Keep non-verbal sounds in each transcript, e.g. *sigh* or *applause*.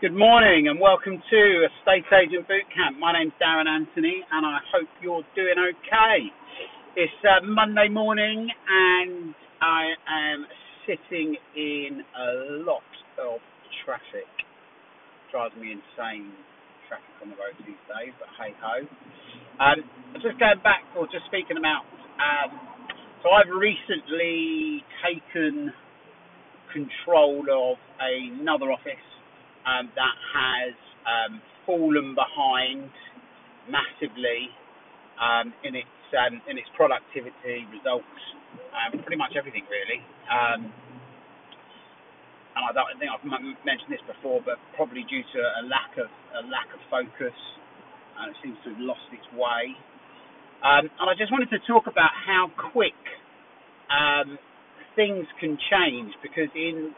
Good morning and welcome to Estate Agent Bootcamp. My name's Darren Anthony and I hope you're doing okay. It's uh, Monday morning and I am sitting in a lot of traffic. Drives me insane, traffic on the road these days, but hey ho. Um, just going back, or just speaking about, um, so I've recently taken control of another office um, that has um, fallen behind massively um, in its um, in its productivity results, um, pretty much everything really. Um, and I, don't, think I've mentioned this before, but probably due to a lack of a lack of focus, it seems to have lost its way. and I just wanted to talk about how quick things can change because in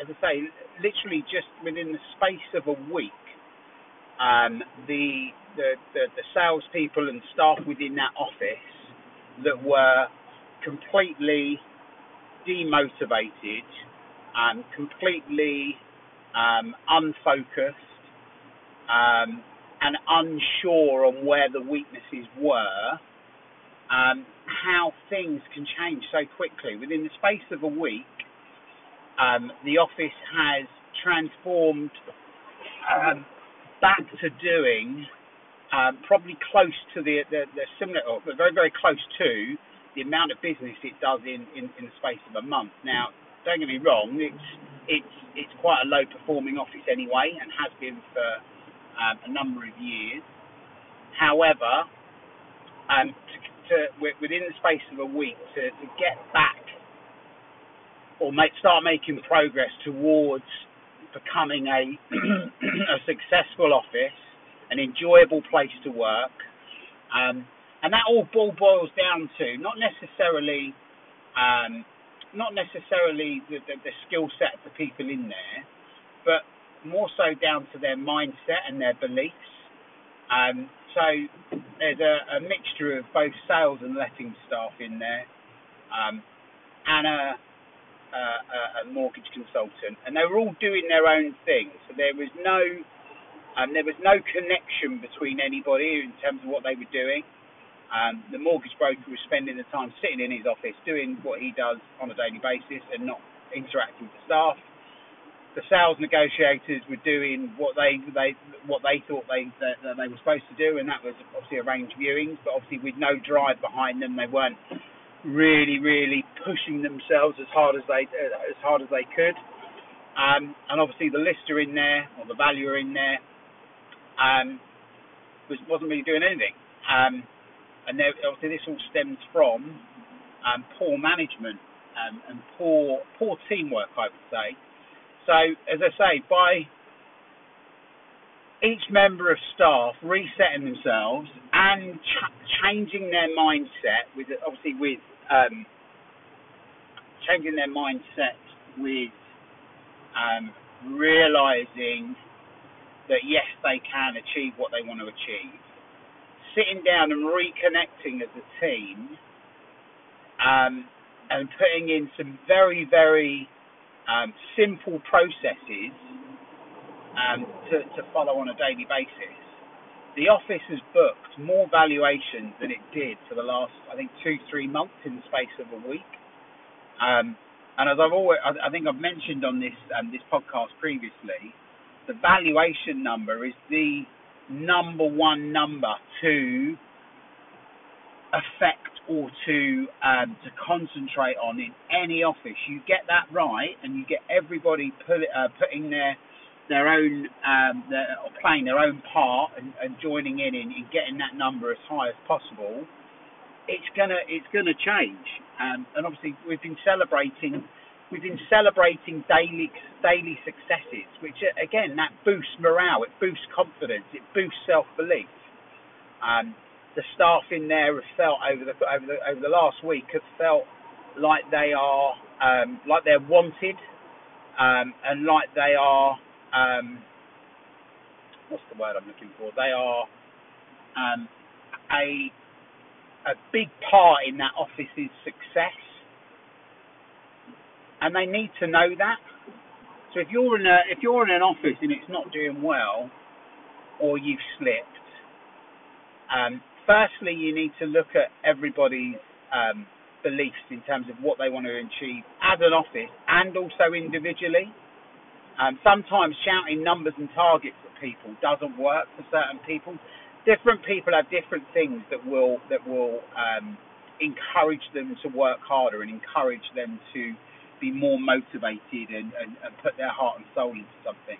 as I say, literally just within the space of a week, um, the, the the the salespeople and staff within that office that were completely demotivated and completely um, unfocused um, and unsure on where the weaknesses were, um, how things can change so quickly. Within the space of a week, um, the office has transformed um, back to doing um, probably close to the, the, the similar, or very, very close to the amount of business it does in, in, in the space of a month. Now, don't get me wrong, it's, it's, it's quite a low performing office anyway and has been for um, a number of years. However, um, to, to, within the space of a week, to, to get back or make, start making progress towards becoming a, *clears throat* a successful office, an enjoyable place to work. Um, and that all boils down to not necessarily um, not necessarily the, the, the skill set of the people in there, but more so down to their mindset and their beliefs. Um, so there's a, a, mixture of both sales and letting staff in there, um, and a a mortgage consultant, and they were all doing their own thing. So there was no um, there was no connection between anybody in terms of what they were doing. Um, the mortgage broker was spending the time sitting in his office doing what he does on a daily basis and not interacting with the staff. The sales negotiators were doing what they they what they thought they that, that they were supposed to do, and that was obviously arrange viewings, but obviously with no drive behind them, they weren't really, really pushing themselves as hard as they as hard as they could. Um, and obviously the lister in there or the valuer in there um, was wasn't really doing anything. Um, and there, obviously this all stems from um, poor management um, and poor poor teamwork, I would say. So as I say, by each member of staff resetting themselves and ch- changing their mindset with obviously with um, changing their mindset with um, realizing that yes they can achieve what they want to achieve. Sitting down and reconnecting as a team um, and putting in some very very um, simple processes um, to, to follow on a daily basis. The office has booked more valuations than it did for the last, I think, two, three months in the space of a week. Um, and as I've always, I think I've mentioned on this um, this podcast previously, the valuation number is the number one number to affect or to um, to concentrate on in any office. You get that right, and you get everybody put, uh, putting their their own um, their, playing their own part and, and joining in, in in getting that number as high as possible, it's gonna it's gonna change. Um, and obviously we've been celebrating we've been celebrating daily daily successes, which again that boosts morale, it boosts confidence, it boosts self belief. Um, the staff in there have felt over the over the over the last week have felt like they are um, like they're wanted um, and like they are um, what's the word I'm looking for? They are um, a a big part in that office's success, and they need to know that. So if you're in a if you're in an office and it's not doing well, or you've slipped, um, firstly you need to look at everybody's um, beliefs in terms of what they want to achieve as an office and also individually. Um, sometimes shouting numbers and targets at people doesn't work for certain people. Different people have different things that will that will um, encourage them to work harder and encourage them to be more motivated and, and, and put their heart and soul into something.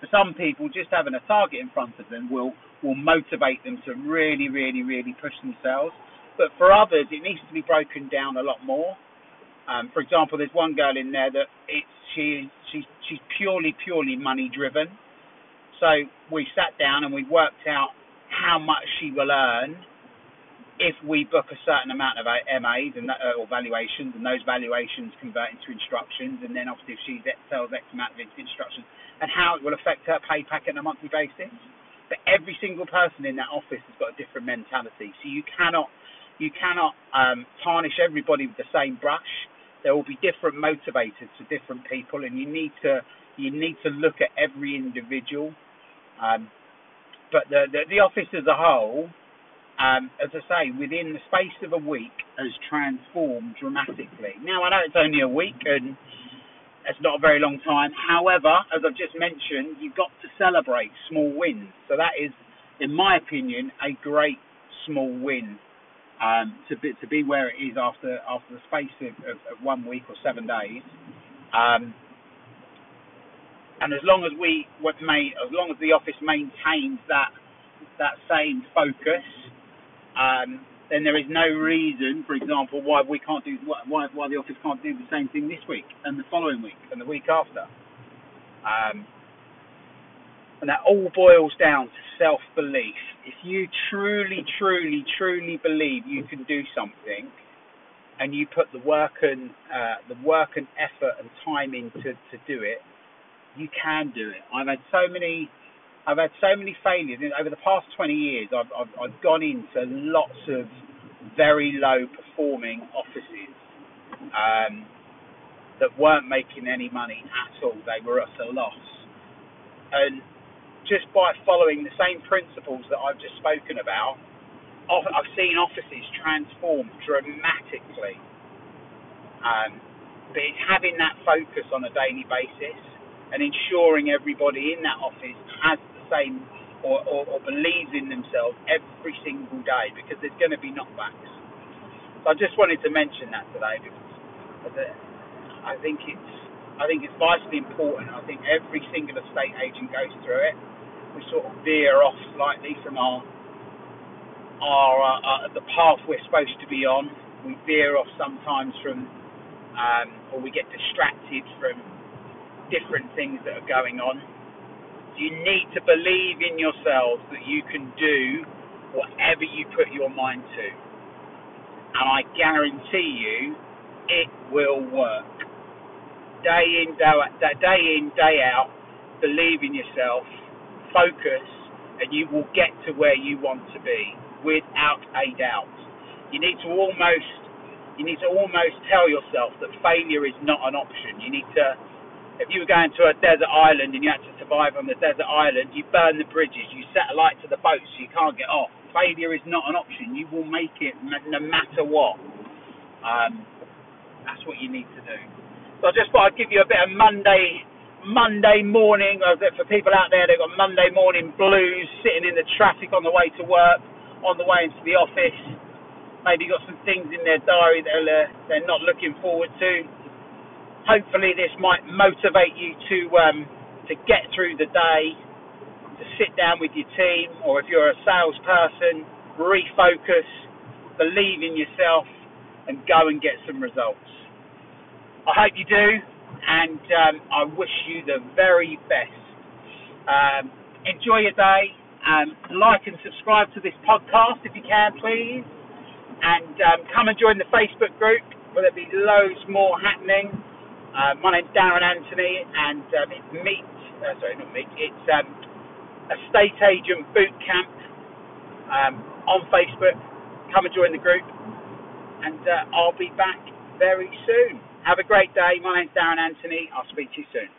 For some people, just having a target in front of them will will motivate them to really, really, really push themselves. But for others, it needs to be broken down a lot more. Um, for example, there's one girl in there that it's she she's she's purely purely money driven. So we sat down and we worked out how much she will earn if we book a certain amount of MAs and that, uh, or valuations, and those valuations convert into instructions, and then obviously if she sells X amount of instructions, and how it will affect her pay packet on a monthly basis. But every single person in that office has got a different mentality, so you cannot you cannot um, tarnish everybody with the same brush. There will be different motivators to different people, and you need to you need to look at every individual. Um, but the, the the office as a whole um, as I say, within the space of a week, has transformed dramatically. Now, I know it's only a week and it's not a very long time. However, as I've just mentioned, you've got to celebrate small wins. So that is, in my opinion, a great small win um, to be to be where it is after after the space of, of, of one week or seven days. Um, and as long as we may, as long as the office maintains that that same focus um, then there is no reason, for example, why we can't do why why the office can't do the same thing this week and the following week and the week after. Um, and that all boils down to self belief. If you truly, truly, truly believe you can do something, and you put the work and uh, the work and effort and time into to do it, you can do it. I've had so many I've had so many failures over the past 20 years. I've, I've, I've gone into lots of very low performing offices um, that weren't making any money at all. They were at a loss. And just by following the same principles that I've just spoken about, I've seen offices transform dramatically. Um, but it's having that focus on a daily basis and ensuring everybody in that office has the same or, or, or believes in themselves every single day because there's going to be knockbacks. So I just wanted to mention that today because I think it's I think it's vitally important. I think every single estate agent goes through it. We sort of veer off slightly from our our uh, uh, the path we're supposed to be on. We veer off sometimes from, um, or we get distracted from different things that are going on you need to believe in yourselves that you can do whatever you put your mind to. And I guarantee you, it will work. Day in, day in, day out, believe in yourself, focus, and you will get to where you want to be without a doubt. You need to almost, you need to almost tell yourself that failure is not an option. You need to if you were going to a desert island and you had to survive on the desert island, you burn the bridges, you set a light to the boat so you can't get off. Failure is not an option. You will make it no matter what. Um, that's what you need to do. So I just thought I'd give you a bit of Monday Monday morning for people out there. They've got Monday morning blues, sitting in the traffic on the way to work, on the way into the office. Maybe got some things in their diary that uh, they're not looking forward to hopefully this might motivate you to um, to get through the day, to sit down with your team, or if you're a salesperson, refocus, believe in yourself, and go and get some results. I hope you do, and um, I wish you the very best. Um, enjoy your day. Um, like and subscribe to this podcast if you can, please. And um, come and join the Facebook group where there'll be loads more happening. Uh, my name's Darren Anthony, and um, it's Meet, uh, sorry, not Meet, it's um, Estate Agent Boot Camp um, on Facebook. Come and join the group, and uh, I'll be back very soon. Have a great day. My name's Darren Anthony. I'll speak to you soon.